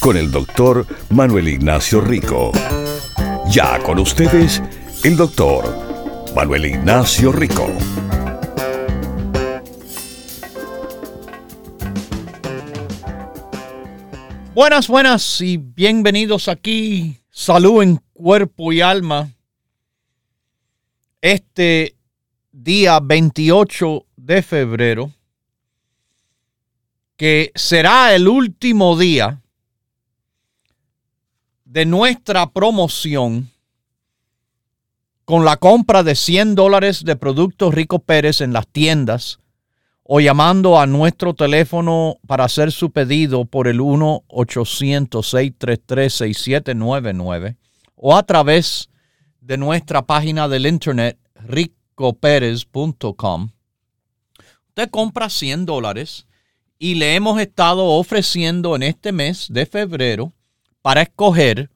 con el doctor Manuel Ignacio Rico. Ya con ustedes, el doctor Manuel Ignacio Rico. Buenas, buenas y bienvenidos aquí. Salud en cuerpo y alma. Este día 28 de febrero, que será el último día de nuestra promoción con la compra de 100 dólares de productos Rico Pérez en las tiendas o llamando a nuestro teléfono para hacer su pedido por el 1-800-633-6799 o a través de nuestra página del internet ricoperez.com. Usted compra 100 dólares y le hemos estado ofreciendo en este mes de febrero para escoger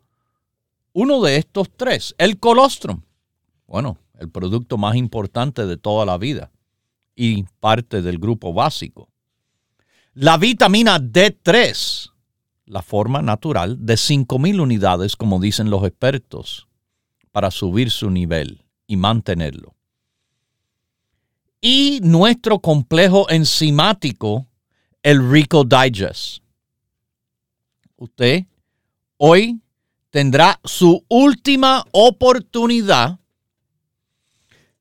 uno de estos tres, el colostrum. Bueno, el producto más importante de toda la vida y parte del grupo básico. La vitamina D3, la forma natural de 5.000 unidades, como dicen los expertos, para subir su nivel y mantenerlo. Y nuestro complejo enzimático, el Rico Digest. Usted hoy tendrá su última oportunidad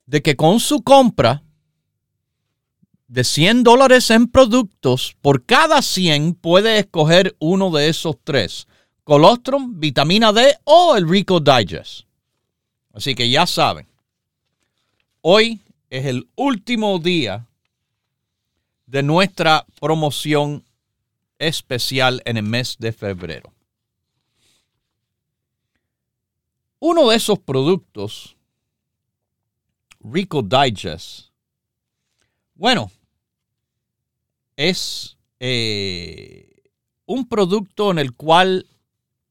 de que con su compra de 100 dólares en productos, por cada 100 puede escoger uno de esos tres, colostrum, vitamina D o el Rico Digest. Así que ya saben, hoy es el último día de nuestra promoción especial en el mes de febrero. Uno de esos productos, Rico Digest, bueno, es eh, un producto en el cual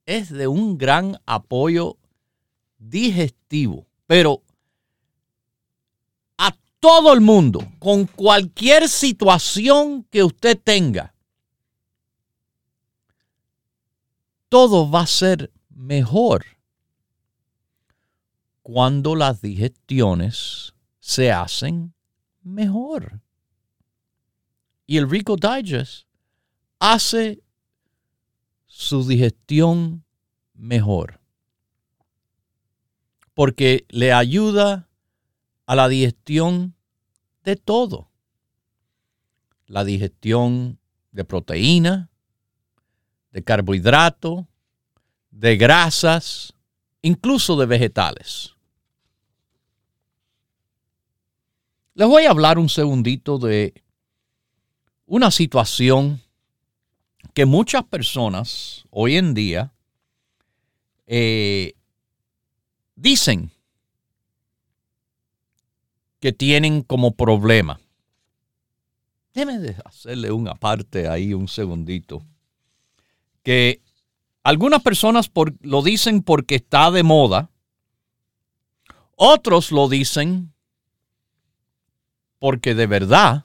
es de un gran apoyo digestivo, pero a todo el mundo, con cualquier situación que usted tenga, todo va a ser mejor cuando las digestiones se hacen mejor. Y el Rico Digest hace su digestión mejor. Porque le ayuda a la digestión de todo. La digestión de proteína, de carbohidrato, de grasas, incluso de vegetales. Les voy a hablar un segundito de una situación que muchas personas hoy en día eh, dicen que tienen como problema. Déjeme hacerle una parte ahí un segundito. Que algunas personas lo dicen porque está de moda. Otros lo dicen porque de verdad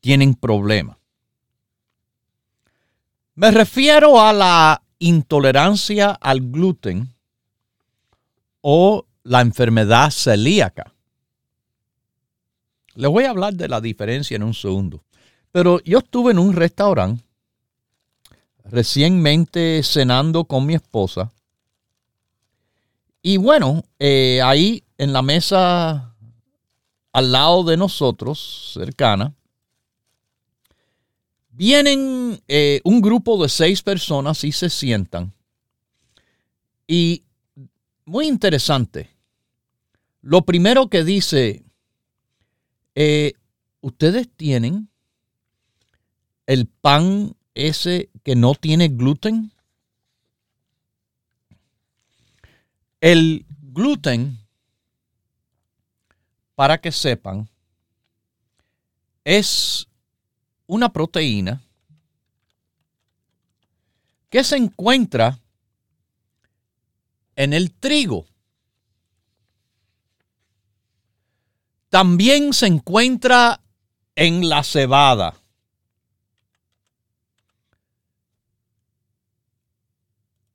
tienen problemas. Me refiero a la intolerancia al gluten o la enfermedad celíaca. Les voy a hablar de la diferencia en un segundo. Pero yo estuve en un restaurante recientemente cenando con mi esposa. Y bueno, eh, ahí en la mesa al lado de nosotros, cercana, vienen eh, un grupo de seis personas y se sientan. Y muy interesante, lo primero que dice, eh, ustedes tienen el pan ese que no tiene gluten? El gluten, para que sepan, es una proteína que se encuentra en el trigo. También se encuentra en la cebada.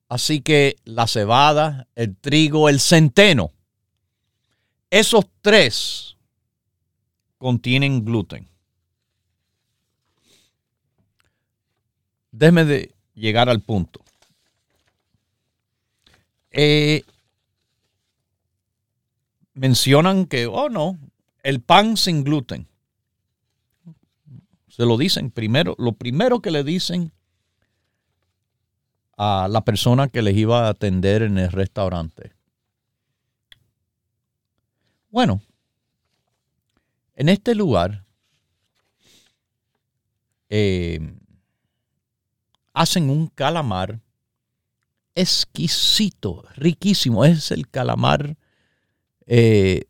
Así que la cebada, el trigo, el centeno, esos tres contienen gluten. Déjeme de llegar al punto. Eh, mencionan que, oh no, el pan sin gluten. Se lo dicen primero, lo primero que le dicen a la persona que les iba a atender en el restaurante. Bueno, en este lugar eh, hacen un calamar exquisito, riquísimo. Es el calamar eh,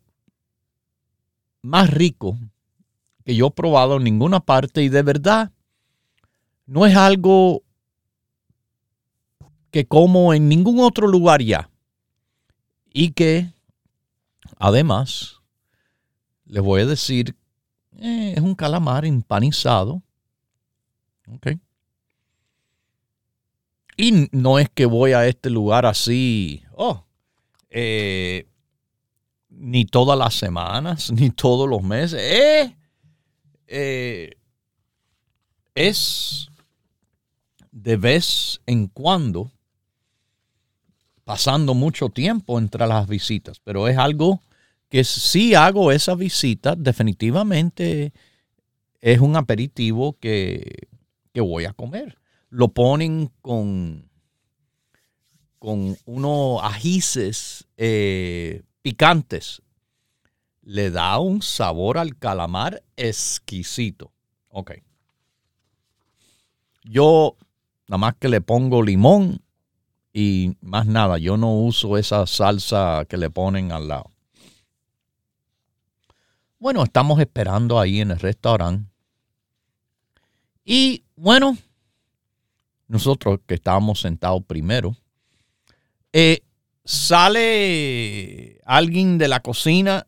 más rico que yo he probado en ninguna parte y de verdad no es algo que como en ningún otro lugar ya. Y que además les voy a decir, eh, es un calamar empanizado. Okay. Y no es que voy a este lugar así, oh, eh, ni todas las semanas, ni todos los meses. Eh, eh, es de vez en cuando, pasando mucho tiempo entre las visitas, pero es algo que si hago esa visita, definitivamente es un aperitivo que, que voy a comer lo ponen con, con unos ajíes eh, picantes. Le da un sabor al calamar exquisito. Ok. Yo nada más que le pongo limón y más nada. Yo no uso esa salsa que le ponen al lado. Bueno, estamos esperando ahí en el restaurante. Y bueno, nosotros que estábamos sentados primero, eh, sale alguien de la cocina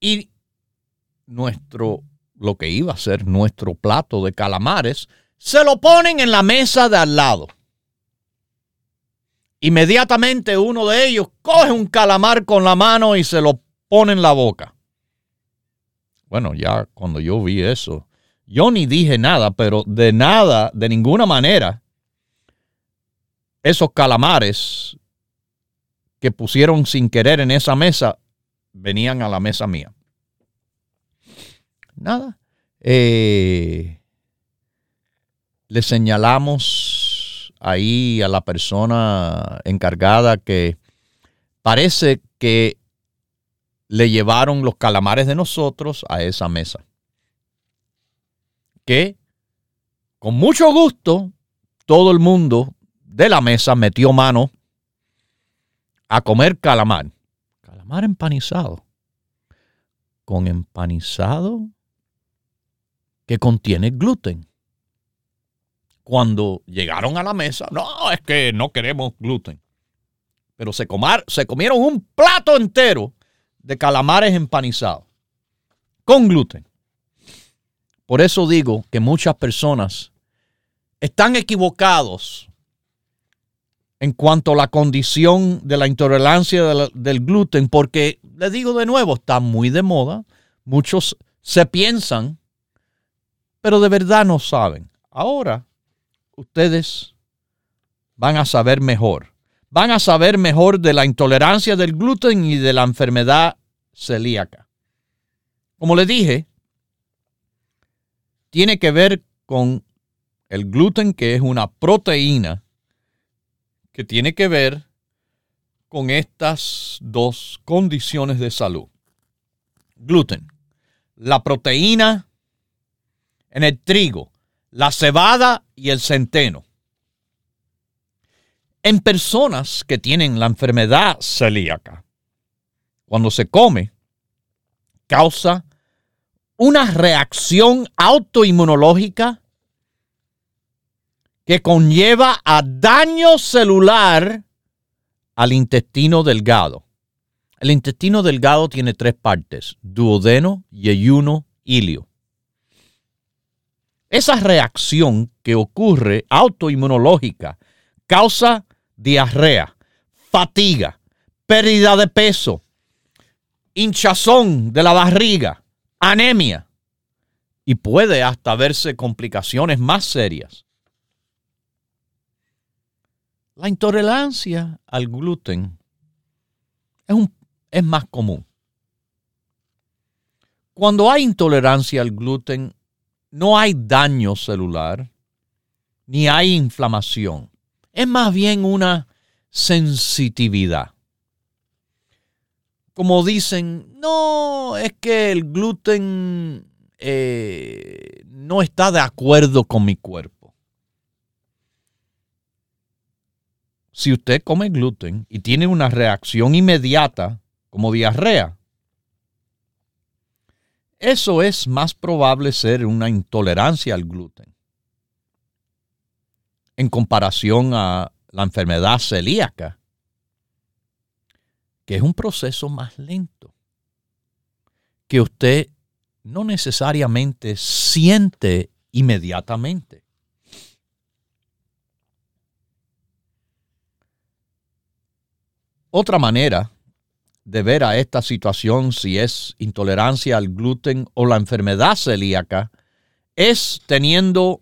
y nuestro, lo que iba a ser nuestro plato de calamares, se lo ponen en la mesa de al lado. Inmediatamente uno de ellos coge un calamar con la mano y se lo pone en la boca. Bueno, ya cuando yo vi eso, yo ni dije nada, pero de nada, de ninguna manera, esos calamares que pusieron sin querer en esa mesa venían a la mesa mía. Nada. Eh, le señalamos ahí a la persona encargada que parece que le llevaron los calamares de nosotros a esa mesa que con mucho gusto todo el mundo de la mesa metió mano a comer calamar. Calamar empanizado. Con empanizado que contiene gluten. Cuando llegaron a la mesa, no, es que no queremos gluten. Pero se, se comieron un plato entero de calamares empanizados con gluten. Por eso digo que muchas personas están equivocados en cuanto a la condición de la intolerancia del gluten, porque les digo de nuevo, está muy de moda. Muchos se piensan, pero de verdad no saben. Ahora ustedes van a saber mejor. Van a saber mejor de la intolerancia del gluten y de la enfermedad celíaca. Como les dije, tiene que ver con el gluten, que es una proteína que tiene que ver con estas dos condiciones de salud. Gluten, la proteína en el trigo, la cebada y el centeno. En personas que tienen la enfermedad celíaca, cuando se come, causa una reacción autoinmunológica que conlleva a daño celular al intestino delgado. El intestino delgado tiene tres partes, duodeno, yeyuno, ilio. Esa reacción que ocurre autoinmunológica causa diarrea, fatiga, pérdida de peso, hinchazón de la barriga, anemia y puede hasta verse complicaciones más serias. La intolerancia al gluten es, es más común. Cuando hay intolerancia al gluten, no hay daño celular, ni hay inflamación. Es más bien una sensitividad. Como dicen, no, es que el gluten eh, no está de acuerdo con mi cuerpo. Si usted come gluten y tiene una reacción inmediata como diarrea, eso es más probable ser una intolerancia al gluten en comparación a la enfermedad celíaca, que es un proceso más lento, que usted no necesariamente siente inmediatamente. Otra manera de ver a esta situación si es intolerancia al gluten o la enfermedad celíaca es teniendo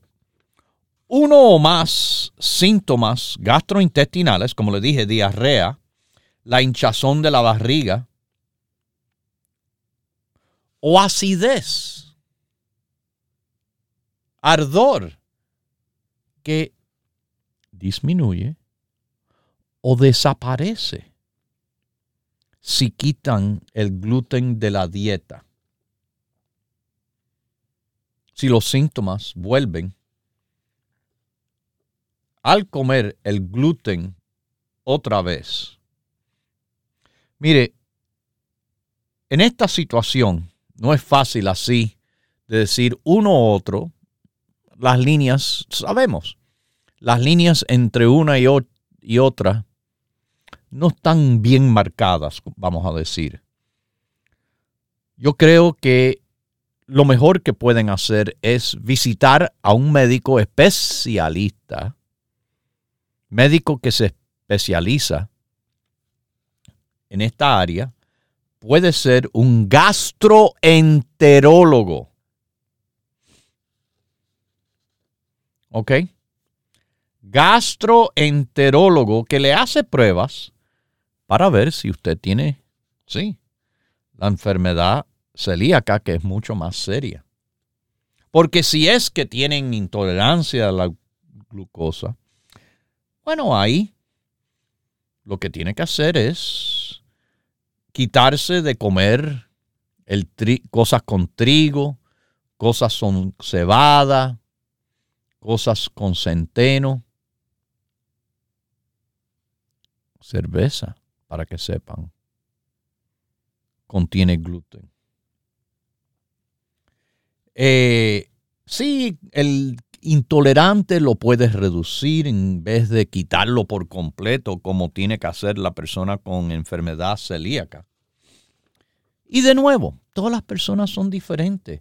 uno o más síntomas gastrointestinales, como le dije, diarrea, la hinchazón de la barriga o acidez, ardor, que disminuye o desaparece si quitan el gluten de la dieta. Si los síntomas vuelven al comer el gluten otra vez. Mire, en esta situación no es fácil así de decir uno u otro. Las líneas, sabemos, las líneas entre una y, y otra no están bien marcadas, vamos a decir. Yo creo que lo mejor que pueden hacer es visitar a un médico especialista médico que se especializa en esta área puede ser un gastroenterólogo. ¿Ok? Gastroenterólogo que le hace pruebas para ver si usted tiene, sí, la enfermedad celíaca que es mucho más seria. Porque si es que tienen intolerancia a la glucosa, bueno, ahí lo que tiene que hacer es quitarse de comer el cosas con trigo, cosas con cebada, cosas con centeno, cerveza, para que sepan, contiene gluten. Eh, sí, el intolerante lo puedes reducir en vez de quitarlo por completo como tiene que hacer la persona con enfermedad celíaca. Y de nuevo, todas las personas son diferentes.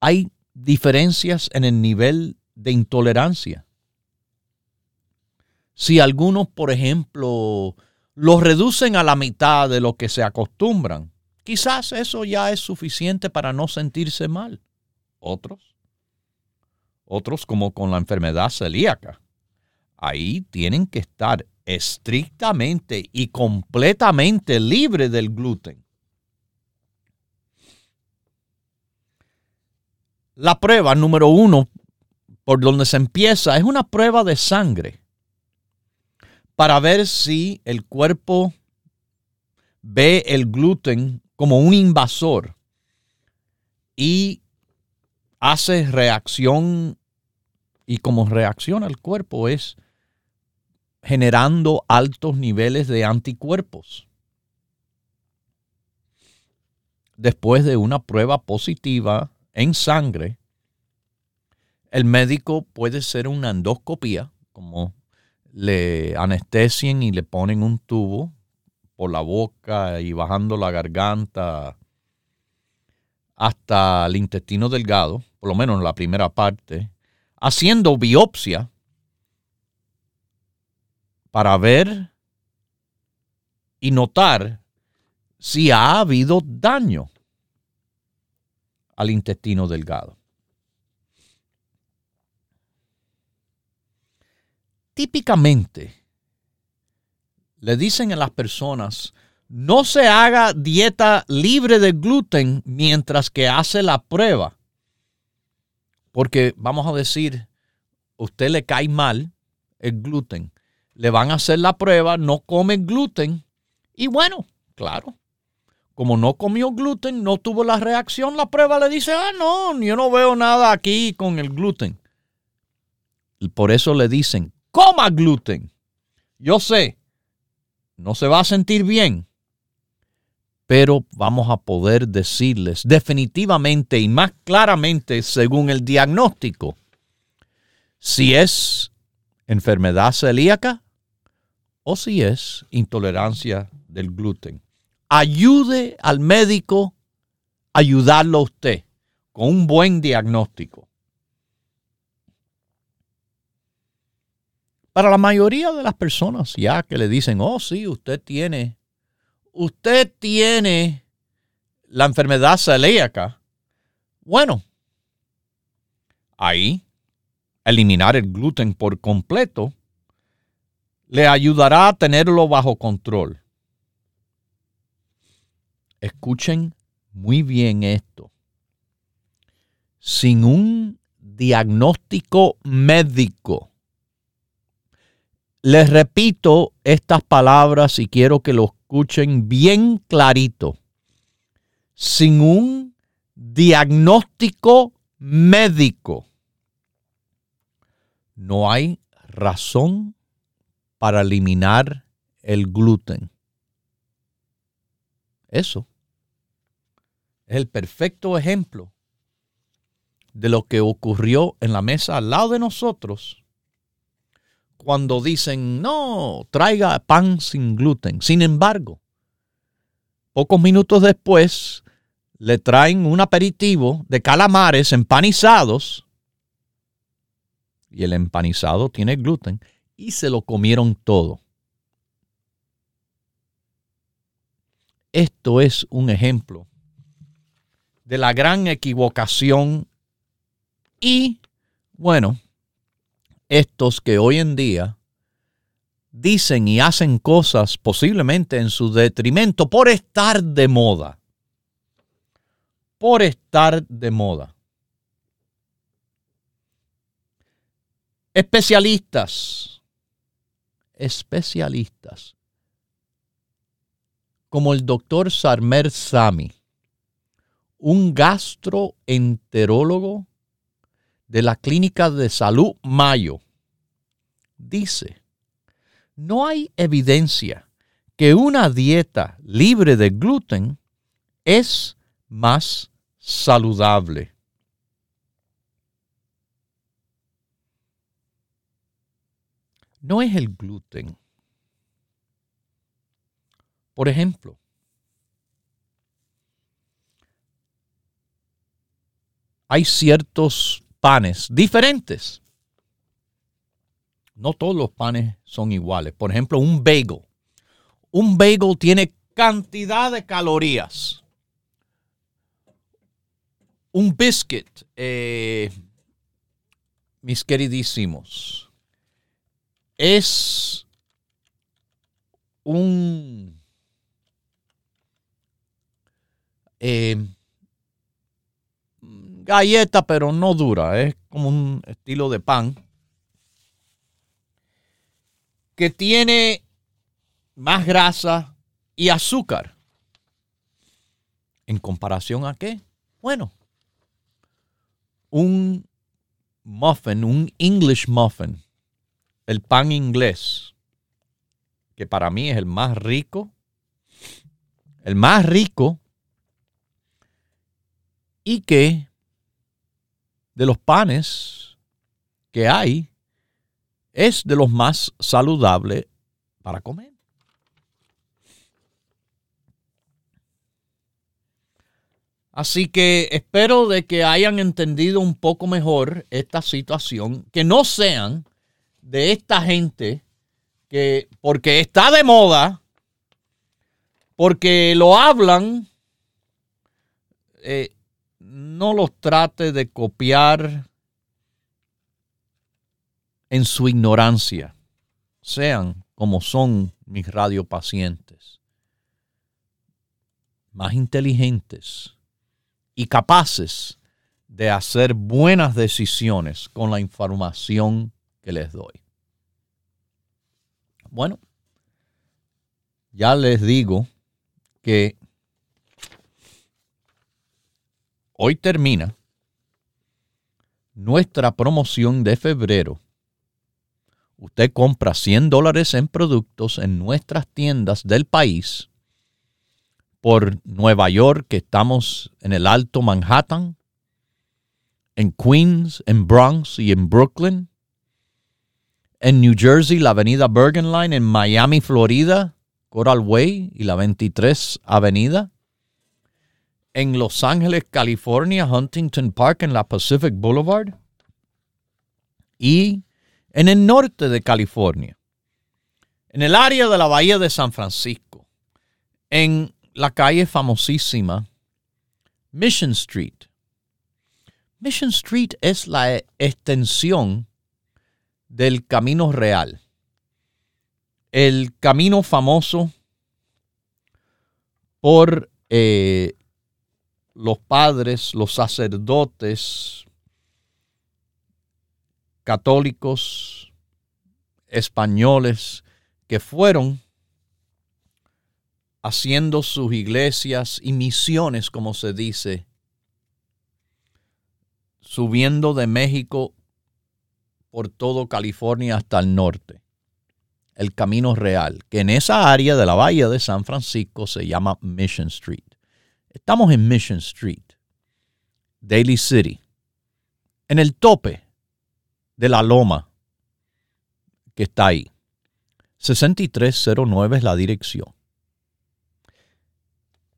Hay diferencias en el nivel de intolerancia. Si algunos, por ejemplo, los reducen a la mitad de lo que se acostumbran, quizás eso ya es suficiente para no sentirse mal. Otros otros como con la enfermedad celíaca. Ahí tienen que estar estrictamente y completamente libres del gluten. La prueba número uno por donde se empieza es una prueba de sangre para ver si el cuerpo ve el gluten como un invasor y hace reacción Y como reacciona el cuerpo es generando altos niveles de anticuerpos. Después de una prueba positiva en sangre, el médico puede hacer una endoscopía, como le anestesien y le ponen un tubo por la boca y bajando la garganta hasta el intestino delgado, por lo menos en la primera parte, haciendo biopsia para ver y notar si ha habido daño al intestino delgado. Típicamente, le dicen a las personas, no se haga dieta libre de gluten mientras que hace la prueba. Porque vamos a decir, usted le cae mal el gluten. Le van a hacer la prueba, no come gluten. Y bueno, claro, como no comió gluten, no tuvo la reacción, la prueba le dice, ah, no, yo no veo nada aquí con el gluten. Y por eso le dicen, coma gluten. Yo sé, no se va a sentir bien, pero vamos a poder decirles definitivamente y más claramente según el diagnóstico si es enfermedad celíaca o si es intolerancia del gluten. Ayude al médico a ayudarlo a usted con un buen diagnóstico. Para la mayoría de las personas ya que le dicen, oh sí, usted tiene usted tiene la enfermedad celíaca, bueno, ahí eliminar el gluten por completo le ayudará a tenerlo bajo control. Escuchen muy bien esto. Sin un diagnóstico médico, les repito estas palabras y quiero que lo escuchen bien clarito, sin un diagnóstico médico, no hay razón para eliminar el gluten. Eso es el perfecto ejemplo de lo que ocurrió en la mesa al lado de nosotros cuando dicen, no, traiga pan sin gluten. Sin embargo, pocos minutos después le traen un aperitivo de calamares empanizados y el empanizado tiene gluten y se lo comieron todo. Esto es un ejemplo de la gran equivocación y, bueno, estos que hoy en día dicen y hacen cosas posiblemente en su detrimento por estar de moda. Por estar de moda. Especialistas, especialistas, como el doctor Sarmer Sami, un gastroenterólogo de la Clínica de Salud Mayo dice, no hay evidencia que una dieta libre de gluten es más saludable. No es el gluten. Por ejemplo, hay ciertos panes diferentes. No todos los panes son iguales. Por ejemplo, un bagel. Un bagel tiene cantidad de calorías. Un biscuit, eh, mis queridísimos, es un eh, galleta, pero no dura, es como un estilo de pan que tiene más grasa y azúcar. ¿En comparación a qué? Bueno, un muffin, un English muffin, el pan inglés, que para mí es el más rico, el más rico y que de los panes que hay es de los más saludables para comer. Así que espero de que hayan entendido un poco mejor esta situación, que no sean de esta gente que porque está de moda, porque lo hablan, eh, no los trate de copiar en su ignorancia. Sean como son mis radiopacientes, más inteligentes y capaces de hacer buenas decisiones con la información que les doy. Bueno, ya les digo que hoy termina nuestra promoción de febrero. Usted compra 100 dólares en productos en nuestras tiendas del país por Nueva York, que estamos en el Alto Manhattan, en Queens, en Bronx y en Brooklyn, en New Jersey, la avenida Bergen Line, en Miami, Florida, Coral Way y la 23 Avenida, en Los Ángeles, California, Huntington Park, en la Pacific Boulevard, y en el norte de California, en el área de la Bahía de San Francisco, en la calle famosísima Mission Street. Mission Street es la extensión del Camino Real. El camino famoso por eh, los padres, los sacerdotes católicos españoles que fueron haciendo sus iglesias y misiones, como se dice, subiendo de México por todo California hasta el norte. El Camino Real, que en esa área de la bahía de San Francisco se llama Mission Street. Estamos en Mission Street, Daly City, en el tope de la loma que está ahí. 6309 es la dirección.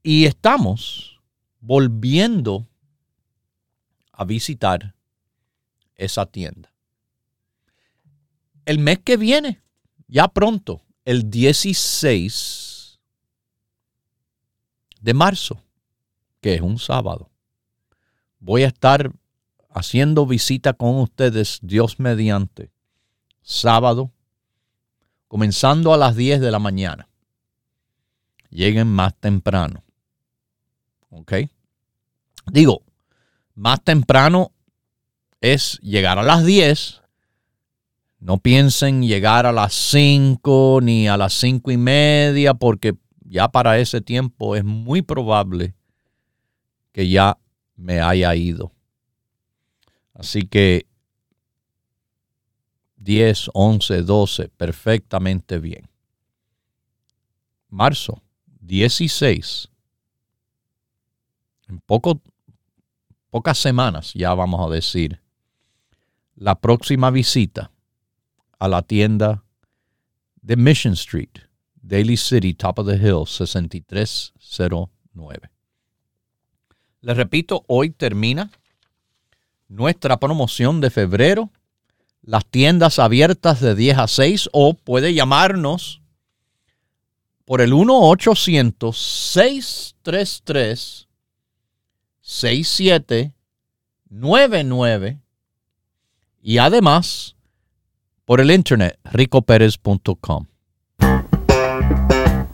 Y estamos volviendo a visitar esa tienda. El mes que viene, ya pronto, el 16 de marzo, que es un sábado, voy a estar haciendo visita con ustedes, Dios mediante, sábado, comenzando a las 10 de la mañana. Lleguen más temprano. ¿Ok? Digo, más temprano es llegar a las 10. No piensen llegar a las 5 ni a las 5 y media porque ya para ese tiempo es muy probable que ya me haya ido. Así que 10, 11, 12, perfectamente bien. Marzo 16 en poco, pocas semanas, ya vamos a decir, la próxima visita a la tienda de Mission Street, Daily City, Top of the Hill, 6309. Les repito, hoy termina nuestra promoción de febrero. Las tiendas abiertas de 10 a 6 o puede llamarnos por el 1-800-633 6799 y además por el internet ricoperez.com.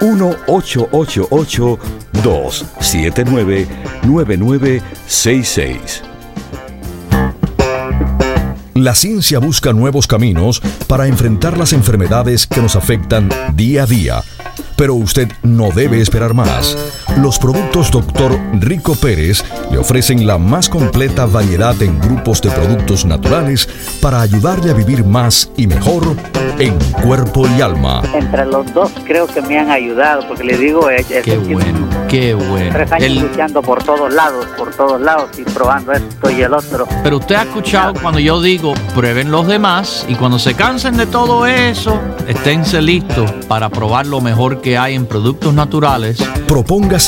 1-888-279-9966. La ciencia busca nuevos caminos para enfrentar las enfermedades que nos afectan día a día pero usted no debe esperar más. Los productos Dr. Rico Pérez le ofrecen la más completa variedad en grupos de productos naturales para ayudarle a vivir más y mejor en cuerpo y alma. Entre los dos creo que me han ayudado, porque le digo, es, qué bueno, qué bueno. Tres años luchando por todos lados, por todos lados y probando esto y el otro. Pero usted ha escuchado cuando yo digo, prueben los demás y cuando se cansen de todo eso, esténse listos para probar lo mejor que hay en productos naturales. Propóngase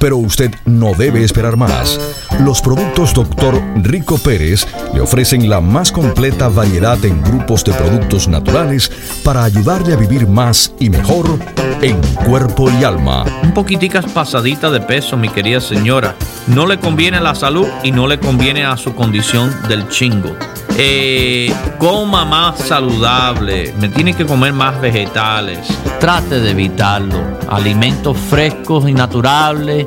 pero usted no debe esperar más. Los productos Dr. Rico Pérez le ofrecen la más completa variedad en grupos de productos naturales para ayudarle a vivir más y mejor en cuerpo y alma. Un poquiticas pasadita de peso, mi querida señora. No le conviene a la salud y no le conviene a su condición del chingo. Eh, coma más saludable, me tiene que comer más vegetales. Trate de evitarlo. Alimentos frescos y naturales,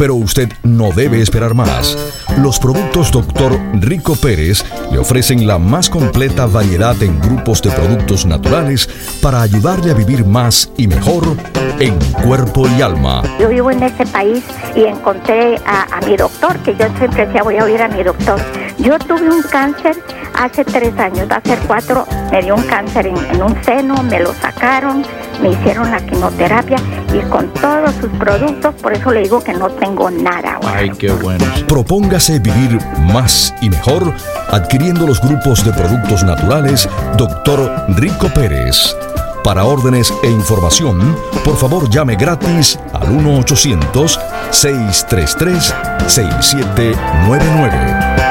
pero usted no debe esperar más. Los productos Dr. Rico Pérez le ofrecen la más completa variedad en grupos de productos naturales para ayudarle a vivir más y mejor en cuerpo y alma. Yo vivo en este país y encontré a, mi doctor, que yo siempre decía voy a oír a mi doctor. Yo tuve un cáncer hace tres años, hace cuatro, me dio un cáncer en, un seno, me lo sacaron, me hicieron la quimioterapia y con todos sus productos, por eso le digo que no tengo nada. Ay, qué bueno. Propóngase vivir más y mejor adquiriendo los grupos de productos naturales Dr. Rico Pérez. Para órdenes e información, por favor llame gratis al 1-800-633-6799.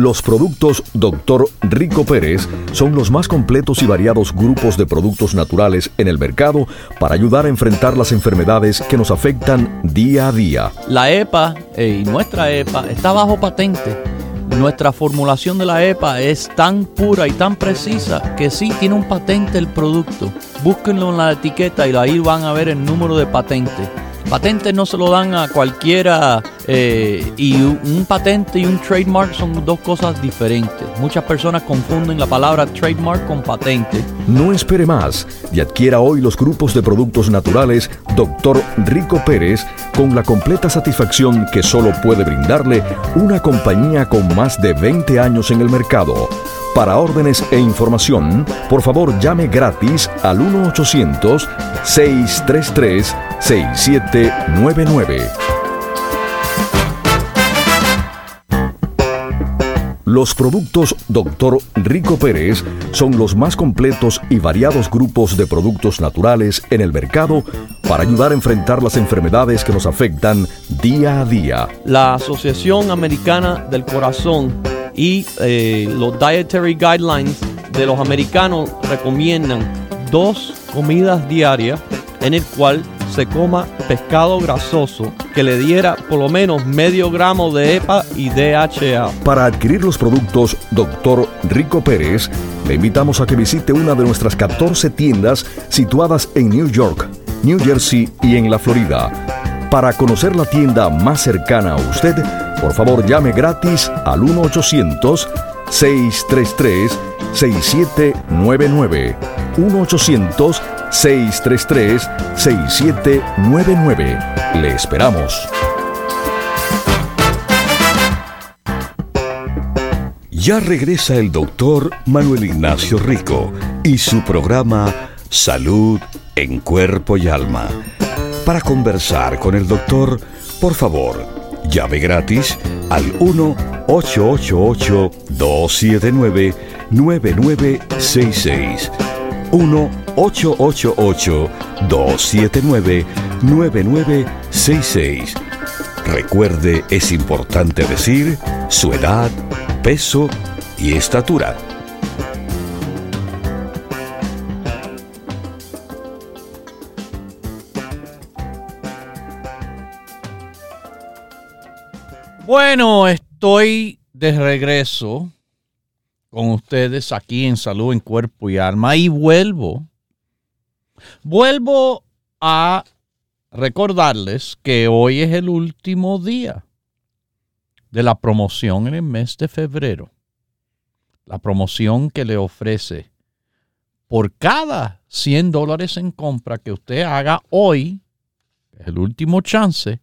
Los productos Dr. Rico Pérez son los más completos y variados grupos de productos naturales en el mercado para ayudar a enfrentar las enfermedades que nos afectan día a día. La EPA y nuestra EPA está bajo patente. Nuestra formulación de la EPA es tan pura y tan precisa que sí tiene un patente el producto. Búsquenlo en la etiqueta y ahí van a ver el número de patente. Patentes no se lo dan a cualquiera eh, y un patente y un trademark son dos cosas diferentes. Muchas personas confunden la palabra trademark con patente. No espere más y adquiera hoy los grupos de productos naturales Dr. Rico Pérez con la completa satisfacción que solo puede brindarle una compañía con más de 20 años en el mercado. Para órdenes e información, por favor llame gratis al 1-800-633-6799. Los productos Dr. Rico Pérez son los más completos y variados grupos de productos naturales en el mercado para ayudar a enfrentar las enfermedades que nos afectan día a día. La Asociación Americana del Corazón y eh, los dietary guidelines de los americanos recomiendan dos comidas diarias en el cual se coma pescado grasoso que le diera por lo menos medio gramo de EPA y DHA. Para adquirir los productos Dr. Rico Pérez, le invitamos a que visite una de nuestras 14 tiendas situadas en New York, New Jersey y en la Florida. Para conocer la tienda más cercana a usted, por favor llame gratis al 1-800 1-800-633-6799. 1-800-633-6799. Le esperamos. Ya regresa el doctor Manuel Ignacio Rico y su programa Salud en Cuerpo y Alma. Para conversar con el doctor, por favor, llave gratis al 1-888-279-9966. 1-888-279-9966. Recuerde, es importante decir su edad, peso y estatura. Bueno, estoy de regreso con ustedes aquí en Salud en Cuerpo y Alma y vuelvo, vuelvo a recordarles que hoy es el último día de la promoción en el mes de febrero. La promoción que le ofrece por cada 100 dólares en compra que usted haga hoy, es el último chance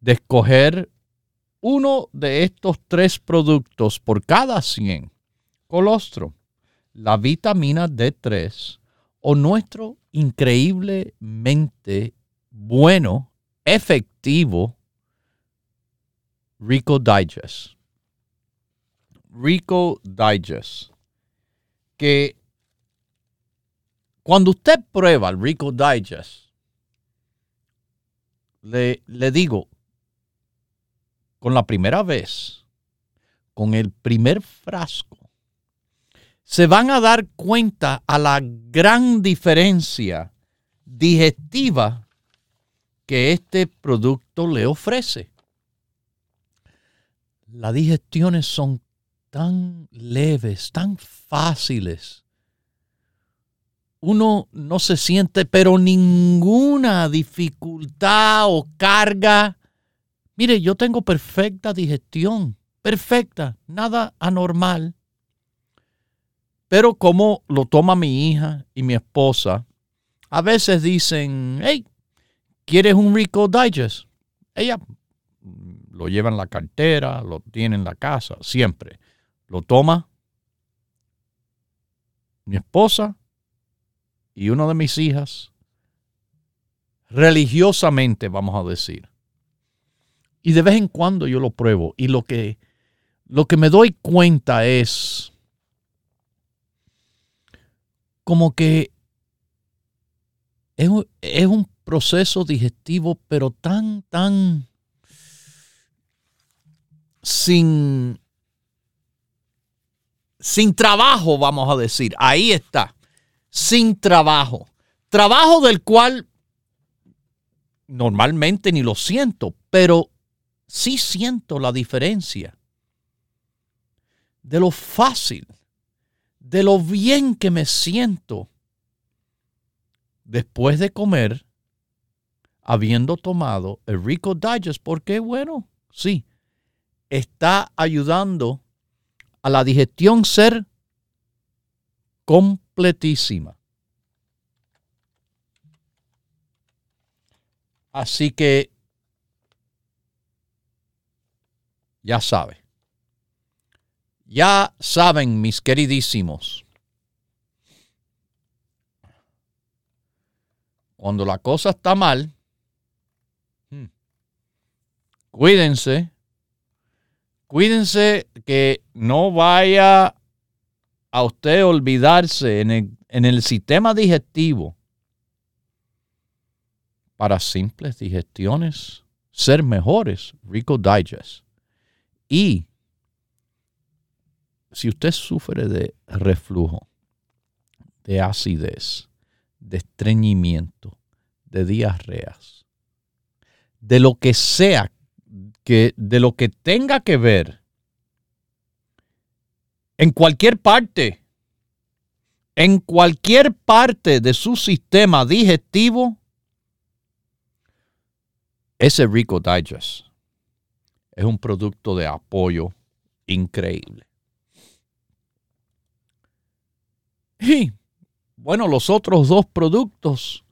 de escoger uno de estos tres productos por cada 100. Colostro, la vitamina D3 o nuestro increíblemente bueno, efectivo Rico Digest. Rico Digest. Que cuando usted prueba el Rico Digest, le, le digo, con la primera vez, con el primer frasco, se van a dar cuenta a la gran diferencia digestiva que este producto le ofrece. Las digestiones son tan leves, tan fáciles. Uno no se siente pero ninguna dificultad o carga Mire, yo tengo perfecta digestión, perfecta, nada anormal. Pero como lo toma mi hija y mi esposa, a veces dicen, hey, ¿quieres un Rico Digest? Ella lo lleva en la cartera, lo tiene en la casa, siempre. Lo toma mi esposa y una de mis hijas, religiosamente, vamos a decir. Y de vez en cuando yo lo pruebo. Y lo que, lo que me doy cuenta es como que es, es un proceso digestivo, pero tan, tan sin, sin trabajo, vamos a decir. Ahí está. Sin trabajo. Trabajo del cual normalmente ni lo siento, pero sí siento la diferencia de lo fácil, de lo bien que me siento después de comer, habiendo tomado el Rico Digest, porque bueno, sí, está ayudando a la digestión ser completísima. Así que ya sabe. Ya saben, mis queridísimos, cuando la cosa está mal, hmm, cuídense, cuídense que no vaya a usted olvidarse en el, en el sistema digestivo para simples digestiones ser mejores, Rico Digest. Y si usted sufre de reflujo, de acidez, de estreñimiento, de diarreas, de lo que sea, que, de lo que tenga que ver en cualquier parte, en cualquier parte de su sistema digestivo, ese Rico Digest es un producto de apoyo increíble. Y bueno, los otros dos productos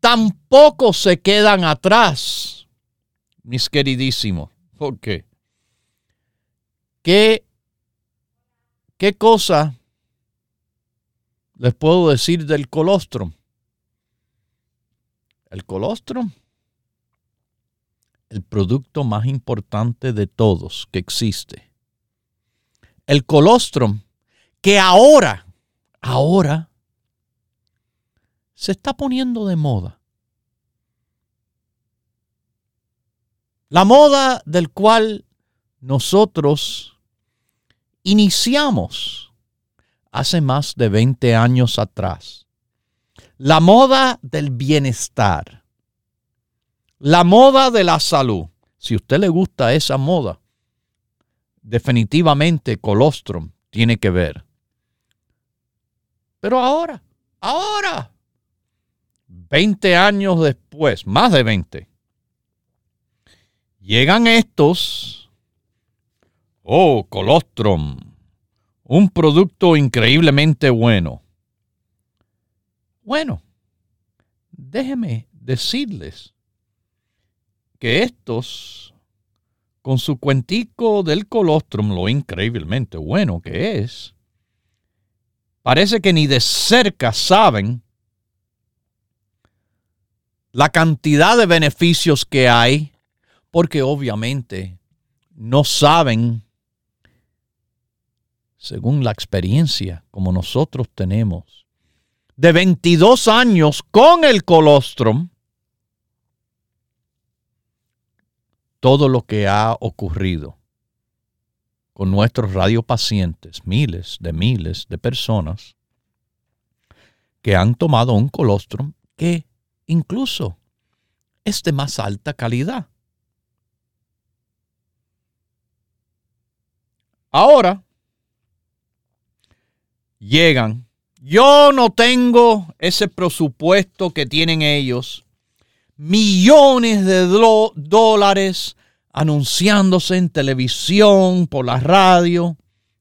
tampoco se quedan atrás, mis queridísimos. ¿Por qué? ¿Qué, qué cosa les puedo decir del colostrum? El colostrum, el producto más importante de todos que existe. El colostrum, que ahora, ahora, se está poniendo de moda. La moda del cual nosotros iniciamos hace más de 20 años atrás. La moda del bienestar. La moda de la salud. Si a usted le gusta esa moda, definitivamente colostrum tiene que ver. Pero ahora, ahora, 20 años después, más de 20, llegan estos, oh, colostrum, un producto increíblemente bueno. Bueno, déjeme decirles que estos, con su cuentico del colostrum, lo increíblemente bueno que es, parece que ni de cerca saben la cantidad de beneficios que hay, porque obviamente no saben, según la experiencia como nosotros tenemos, de 22 años con el colostrum, todo lo que ha ocurrido con nuestros radiopacientes, miles de miles de personas que han tomado un colostrum que incluso es de más alta calidad. Ahora llegan. Yo no tengo ese presupuesto que tienen ellos. Millones de dólares anunciándose en televisión, por la radio.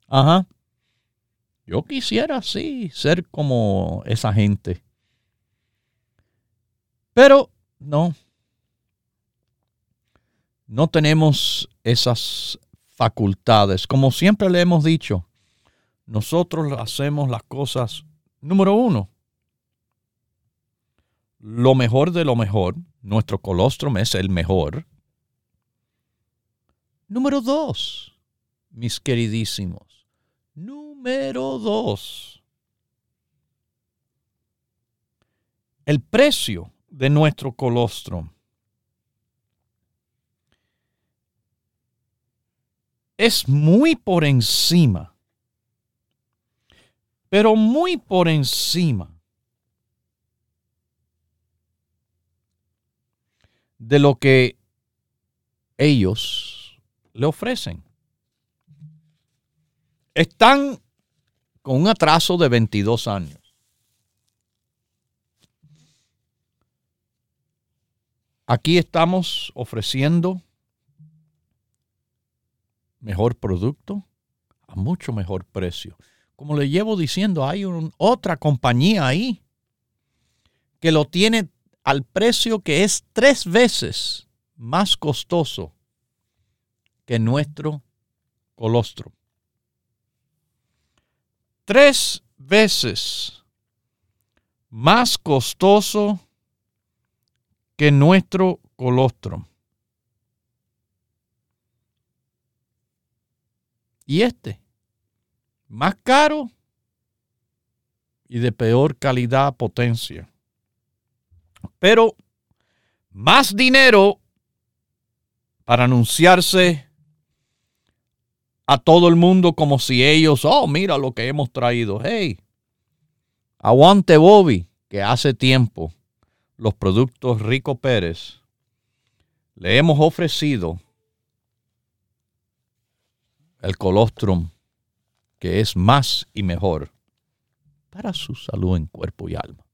Ajá. Yo quisiera, sí, ser como esa gente. Pero no, no tenemos esas facultades. Como siempre le hemos dicho, nosotros hacemos las cosas, número uno, lo mejor de lo mejor. Nuestro colostrum es el mejor. Número dos, mis queridísimos. Número dos. El precio de nuestro colostrum. Es muy por encima, pero muy por encima de lo que ellos le ofrecen. Están con un atraso de 22 años. Aquí estamos ofreciendo mejor producto a mucho mejor precio. Como le llevo diciendo, hay otra compañía ahí que lo tiene al precio que es tres veces más costoso que nuestro colostro. Tres veces más costoso que nuestro colostrum. Y este, más caro y de peor calidad, potencia. Pero más dinero para anunciarse a todo el mundo como si ellos, oh, mira lo que hemos traído. Hey, aguante Bobby, que hace tiempo los productos Rico Pérez, le hemos ofrecido el colostrum que es más y mejor para su salud en cuerpo y alma.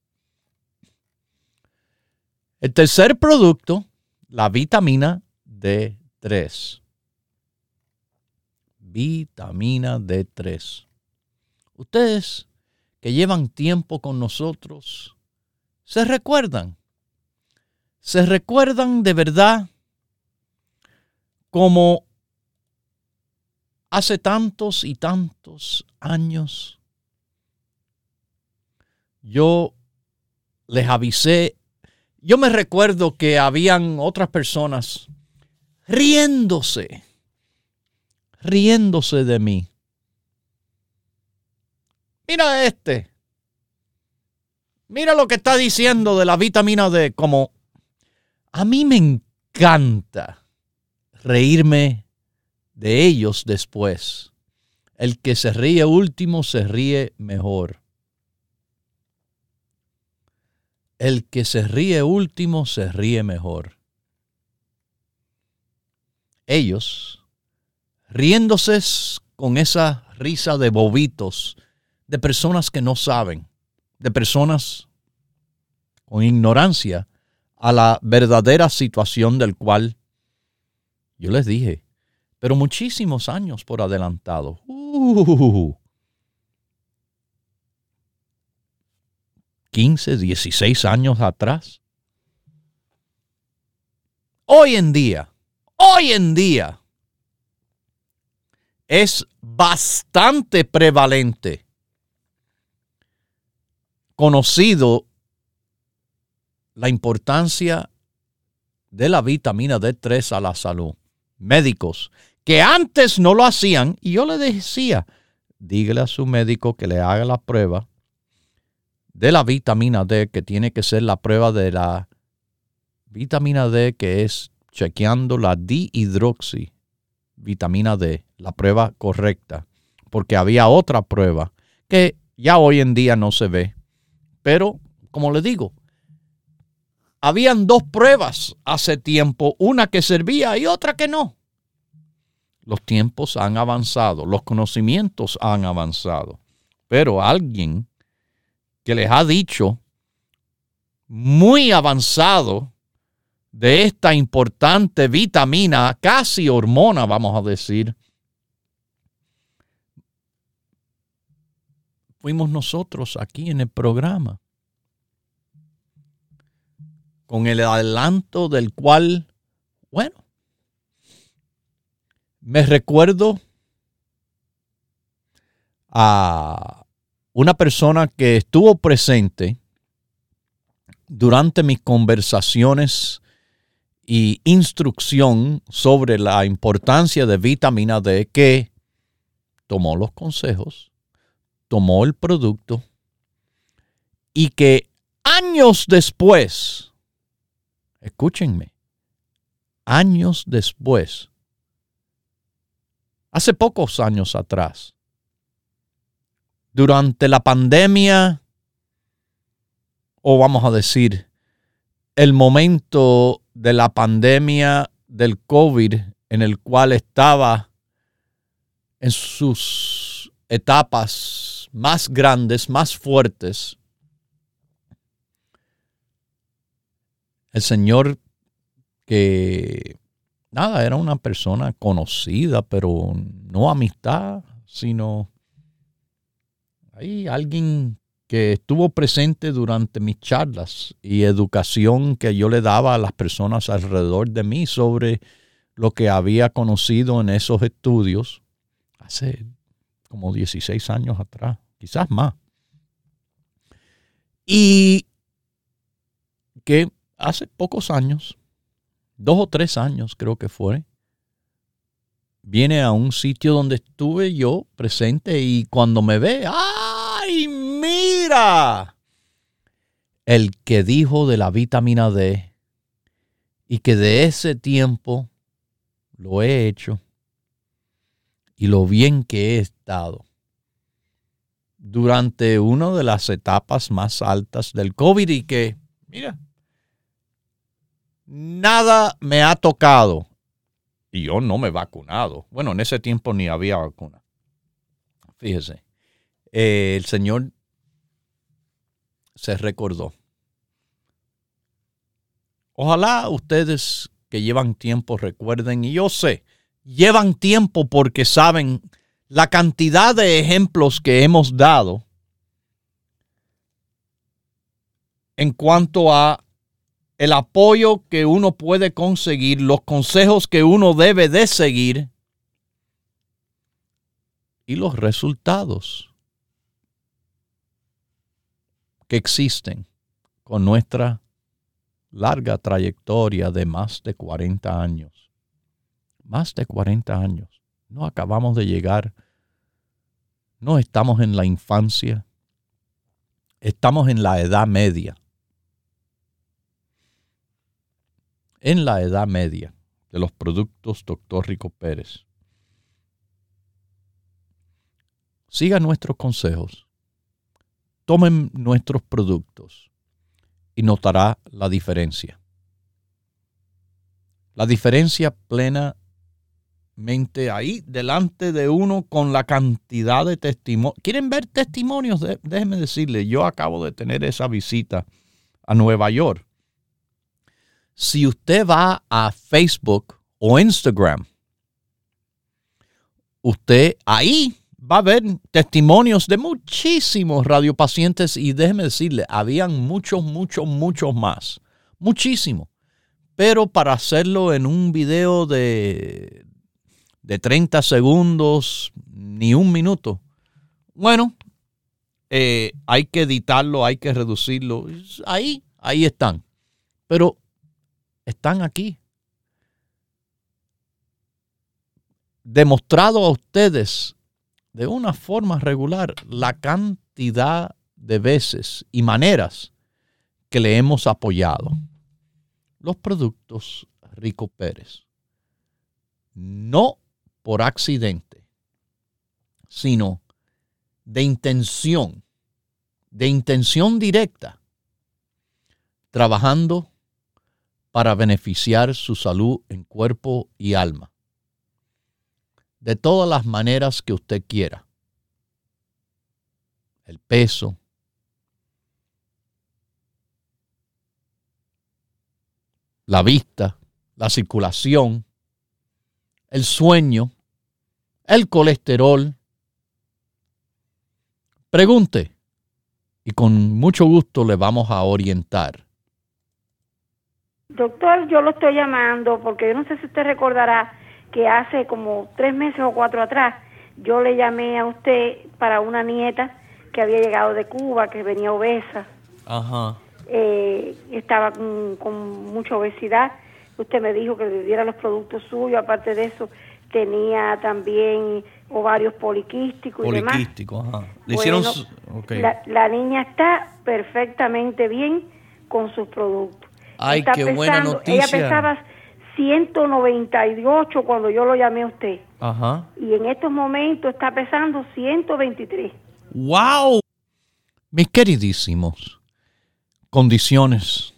El tercer producto, la vitamina D3. Vitamina D3. Ustedes que llevan tiempo con nosotros, se recuerdan. Se recuerdan de verdad como hace tantos y tantos años yo les avisé, yo me recuerdo que habían otras personas riéndose, riéndose de mí. Mira este. Mira lo que está diciendo de la vitamina D. Como a mí me encanta reírme de ellos después. El que se ríe último se ríe mejor. El que se ríe último se ríe mejor. Ellos, riéndose con esa risa de bobitos, de personas que no saben, de personas con ignorancia a la verdadera situación del cual yo les dije, pero muchísimos años por adelantado. Uh, 15, 16 años atrás. Hoy en día, hoy en día, es bastante prevalente, conocido la importancia de la vitamina D3 a la salud. Médicos que antes no lo hacían y yo le decía, dígale a su médico que le haga la prueba de la vitamina D, que tiene que ser la prueba de la vitamina D, que es chequeando la dihidroxi vitamina D, la prueba correcta, porque había otra prueba que ya hoy en día no se ve. Pero, como le digo, habían dos pruebas hace tiempo, una que servía y otra que no. Los tiempos han avanzado, los conocimientos han avanzado, pero alguien que les ha dicho muy avanzado de esta importante vitamina, casi hormona, vamos a decir, fuimos nosotros aquí en el programa, con el adelanto del cual, bueno, me recuerdo a una persona que estuvo presente durante mis conversaciones y instrucción sobre la importancia de vitamina D que tomó los consejos, tomó el producto y que años después, escúchenme, años después, hace pocos años atrás, durante la pandemia, o vamos a decir, el momento de la pandemia del COVID en el cual estaba en sus etapas más grandes, más fuertes, el Señor que, nada, era una persona conocida, pero no amistad, sino hay alguien que estuvo presente durante mis charlas y educación que yo le daba a las personas alrededor de mí sobre lo que había conocido en esos estudios hace como 16 años atrás, quizás más. Y que hace pocos años, dos o tres años creo que fue, viene a un sitio donde estuve yo presente y cuando me ve, ¡ay, El que dijo de la vitamina D y que de ese tiempo lo he hecho y lo bien que he estado durante una de las etapas más altas del COVID y que, mira, nada me ha tocado y yo no me he vacunado. Bueno, en ese tiempo ni había vacuna. Fíjese, el Señor se recordó. Ojalá ustedes que llevan tiempo recuerden, y yo sé, llevan tiempo porque saben la cantidad de ejemplos que hemos dado en cuanto a el apoyo que uno puede conseguir, los consejos que uno debe de seguir y los resultados que existen con nuestra larga trayectoria de más de 40 años. Más de 40 años. No acabamos de llegar. No estamos en la infancia. Estamos en la edad media. En la edad media de los productos Dr. Rico Pérez. Siga nuestros consejos. Tomen nuestros productos y notará la diferencia. La diferencia plenamente ahí delante de uno con la cantidad de testimonios. ¿Quieren ver testimonios? Déjenme decirle, yo acabo de tener esa visita a Nueva York. Si usted va a Facebook o Instagram, usted ahí va a haber testimonios de muchísimos radiopacientes y déjeme decirle, habían muchos, muchos, muchos más. Muchísimo. Pero para hacerlo en un video de, de 30 segundos, ni un minuto, bueno, eh, hay que editarlo, hay que reducirlo. Ahí, ahí están. Pero están aquí. Demostrado a ustedes de una forma regular la cantidad de veces y maneras que le hemos apoyado los productos Rico Pérez. No por accidente, sino de intención, de intención directa, trabajando para beneficiar su salud en cuerpo y alma de todas las maneras que usted quiera. El peso, la vista, la circulación, el sueño, el colesterol. Pregunte y con mucho gusto le vamos a orientar. Doctor, yo lo estoy llamando porque yo no sé si usted recordará que hace como tres meses o cuatro atrás yo le llamé a usted para una nieta que había llegado de Cuba, que venía obesa. Ajá. Eh, estaba con, mucha obesidad. Usted me dijo que le diera los productos suyos. Aparte de eso, tenía también ovarios poliquísticos y demás. Poliquísticos, ajá. Le hicieron... La, la, niña está perfectamente bien con sus productos. Ay, qué buena noticia. Ella pesaba 198 cuando yo lo llamé a usted. Ajá. Y en estos momentos está pesando 123. ¡Wow! Mis queridísimos, condiciones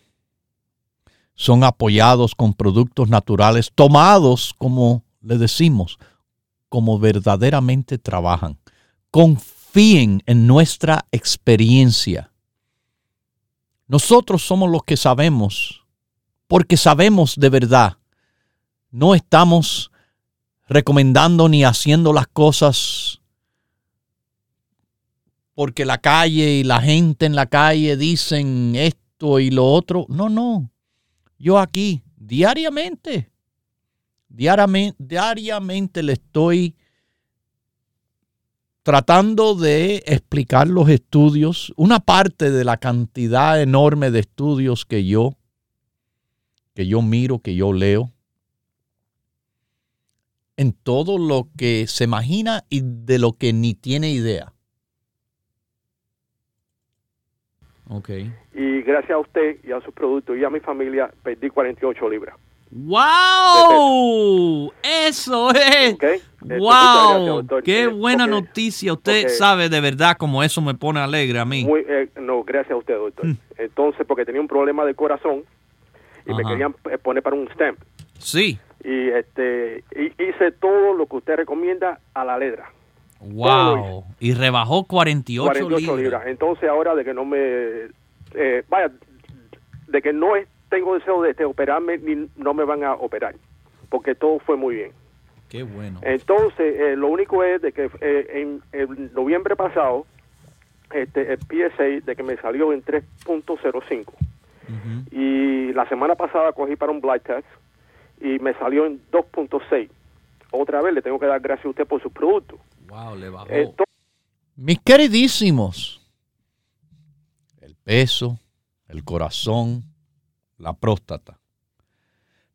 son apoyados con productos naturales tomados, como le decimos, como verdaderamente trabajan. Confíen en nuestra experiencia. Nosotros somos los que sabemos, porque sabemos de verdad no estamos recomendando ni haciendo las cosas porque la calle y la gente en la calle dicen esto y lo otro. No, no. Yo aquí, diariamente, diariamente, le estoy tratando de explicar los estudios, una parte de la cantidad enorme de estudios que yo, que yo miro, que yo leo en todo lo que se imagina y de lo que ni tiene idea. Ok. Y gracias a usted y a sus productos y a mi familia perdí 48 libras. ¡Wow! Eso es. Okay. ¡Wow! ¡Qué buena noticia! Usted sabe de verdad cómo eso me pone alegre a mí. Eh, no, gracias a usted, doctor. Hmm. Entonces, porque tenía un problema de corazón y me querían eh, poner para un stamp. Sí y este hice todo lo que usted recomienda a la letra. Wow. Y rebajó 48, 48 libras. Entonces ahora de que no me eh, vaya de que no tengo deseo de, operarme ni no me van a operar porque todo fue muy bien. Qué bueno. Entonces, eh, lo único es de que eh, en, en, noviembre pasado este, el PSA de que me salió en 3.05. Y la semana pasada cogí para un blind test y me salió en 2.6. Otra vez le tengo que dar gracias a usted por su producto. Wow, le bajó. Entonces, Mis queridísimos, el peso, el corazón, la próstata.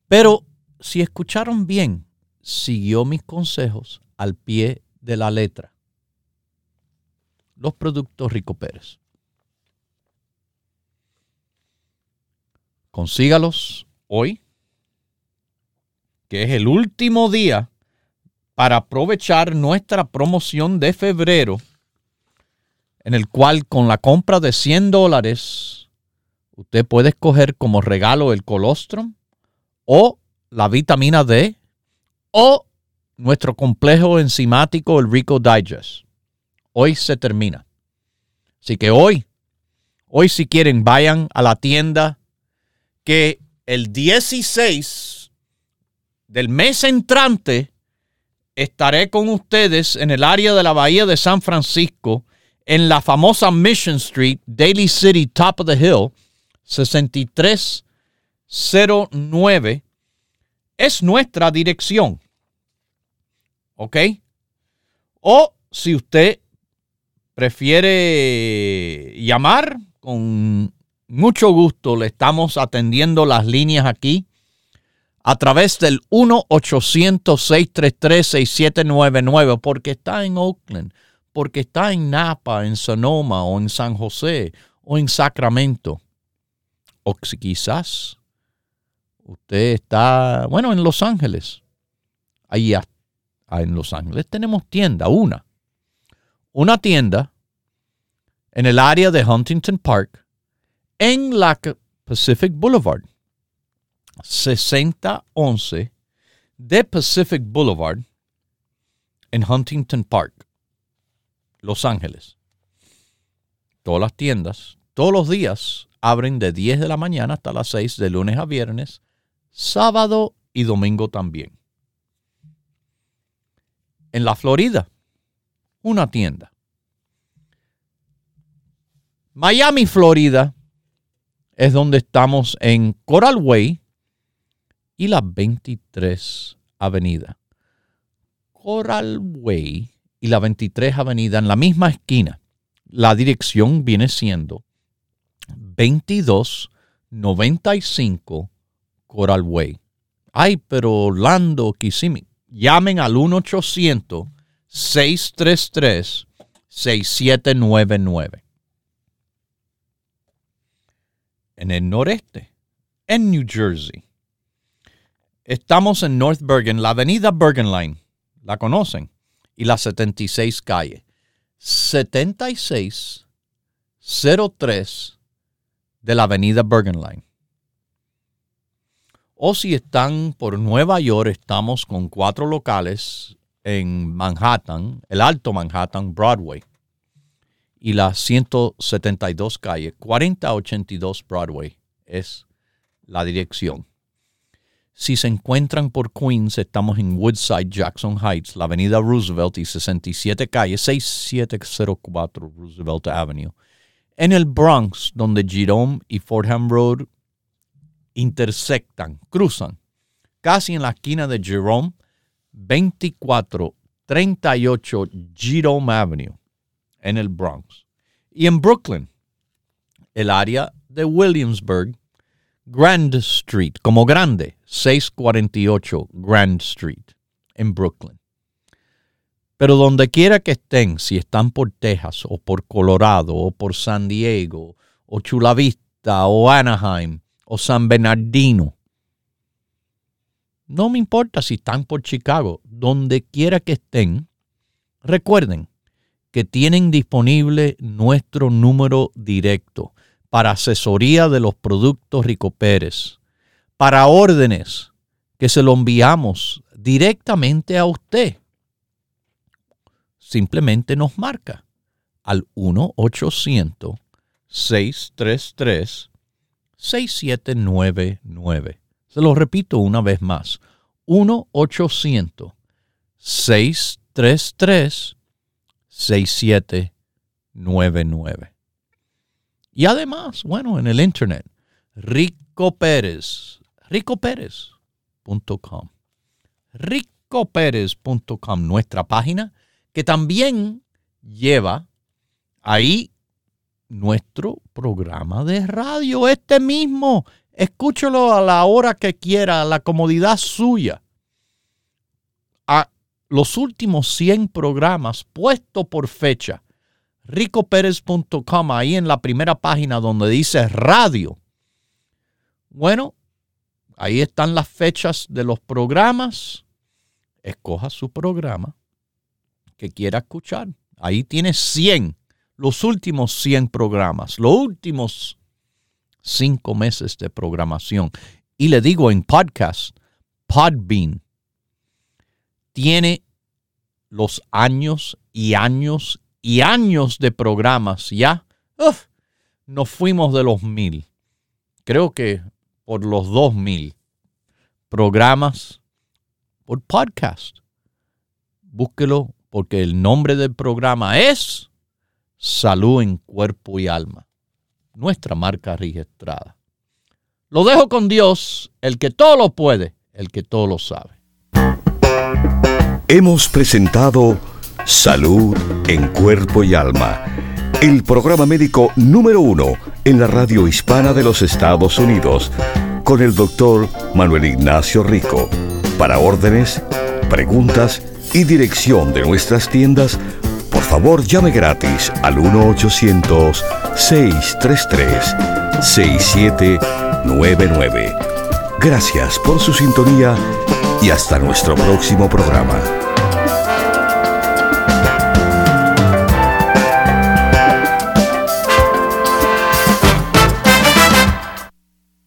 Pero si escucharon bien, siguió mis consejos al pie de la letra. Los productos Rico Pérez. Consígalos hoy, que es el último día para aprovechar nuestra promoción de febrero, en el cual con la compra de 100 dólares, usted puede escoger como regalo el colostrum o la vitamina D o nuestro complejo enzimático, el Rico Digest. Hoy se termina. Así que hoy, hoy si quieren, vayan a la tienda que el 16 del mes entrante estaré con ustedes en el área de la Bahía de San Francisco, en la famosa Mission Street, Daly City, Top of the Hill, 6309. Es nuestra dirección. ¿Ok? O si usted prefiere llamar, con mucho gusto le estamos atendiendo las líneas aquí a través del 1-800-633-6799 porque está en Oakland, porque está en Napa, en Sonoma o en San José o en Sacramento. O quizás usted está, bueno, en Los Ángeles. Ahí ah, en Los Ángeles tenemos tienda, una. Una tienda en el área de Huntington Park en la Pacific Boulevard. 6011 de Pacific Boulevard en Huntington Park, Los Ángeles. Todas las tiendas, todos los días, abren de 10 de la mañana hasta las 6 de lunes a viernes, sábado y domingo también. En la Florida, una tienda. Miami, Florida, es donde estamos en Coral Way, y la 23 Avenida. Coral Way y la 23 Avenida en la misma esquina. La dirección viene siendo 2295 Coral Way. Ay, pero Orlando, Kissimmee. Llamen al 1-800-633-6799. En el noreste, en New Jersey Estamos en North Bergen, la avenida Bergen Line, la conocen, y la 76 calle. 7603 de la avenida Bergen Line. O si están por Nueva York, estamos con cuatro locales en Manhattan, el Alto Manhattan, Broadway, y la 172 calle, 4082 Broadway es la dirección. Si se encuentran por Queens, estamos en Woodside, Jackson Heights, la avenida Roosevelt y 67 calle, 6704 Roosevelt Avenue. En el Bronx, donde Jerome y Fordham Road intersectan, cruzan, casi en la esquina de Jerome, 2438 Jerome Avenue, en el Bronx. Y en Brooklyn, el área de Williamsburg, Grand Street, como grande, 648 Grand Street, en Brooklyn. Pero donde quiera que estén, si están por Texas o por Colorado o por San Diego o Chula Vista o Anaheim o San Bernardino, no me importa si están por Chicago, donde quiera que estén, recuerden que tienen disponible nuestro número directo para asesoría de los productos Rico Pérez, para órdenes que se lo enviamos directamente a usted. Simplemente nos marca al 1-800-633-6799. Se lo repito una vez más. 1-800-633-6799. 99. Y además, bueno, en el internet, Rico Pérez, ricopérez.com. ricopérez.com, nuestra página, que también lleva ahí nuestro programa de radio, este mismo. Escúchalo a la hora que quiera, a la comodidad suya. A los últimos 100 programas puesto por fecha. ricopérez.com, ahí en la primera página donde dice radio. Bueno, ahí están las fechas de los programas. Escoja su programa que quiera escuchar. Ahí tiene 100 los últimos 100 programas, los últimos 5 meses de programación. Y le digo en podcast, Podbean tiene los años y años y años de programas ya. Nos fuimos de los mil. Creo que por los dos mil programas por podcast. Búsquelo porque el nombre del programa es salud en cuerpo y alma. Nuestra marca registrada. Lo dejo con Dios, el que todo lo puede, el que todo lo sabe. Hemos presentado Salud en Cuerpo y Alma, el programa médico número uno en la radio hispana de los Estados Unidos, con el doctor Manuel Ignacio Rico. Para órdenes, preguntas y dirección de nuestras tiendas, por favor, llame gratis al 1-800-633-6799. Gracias por su sintonía y hasta nuestro próximo programa.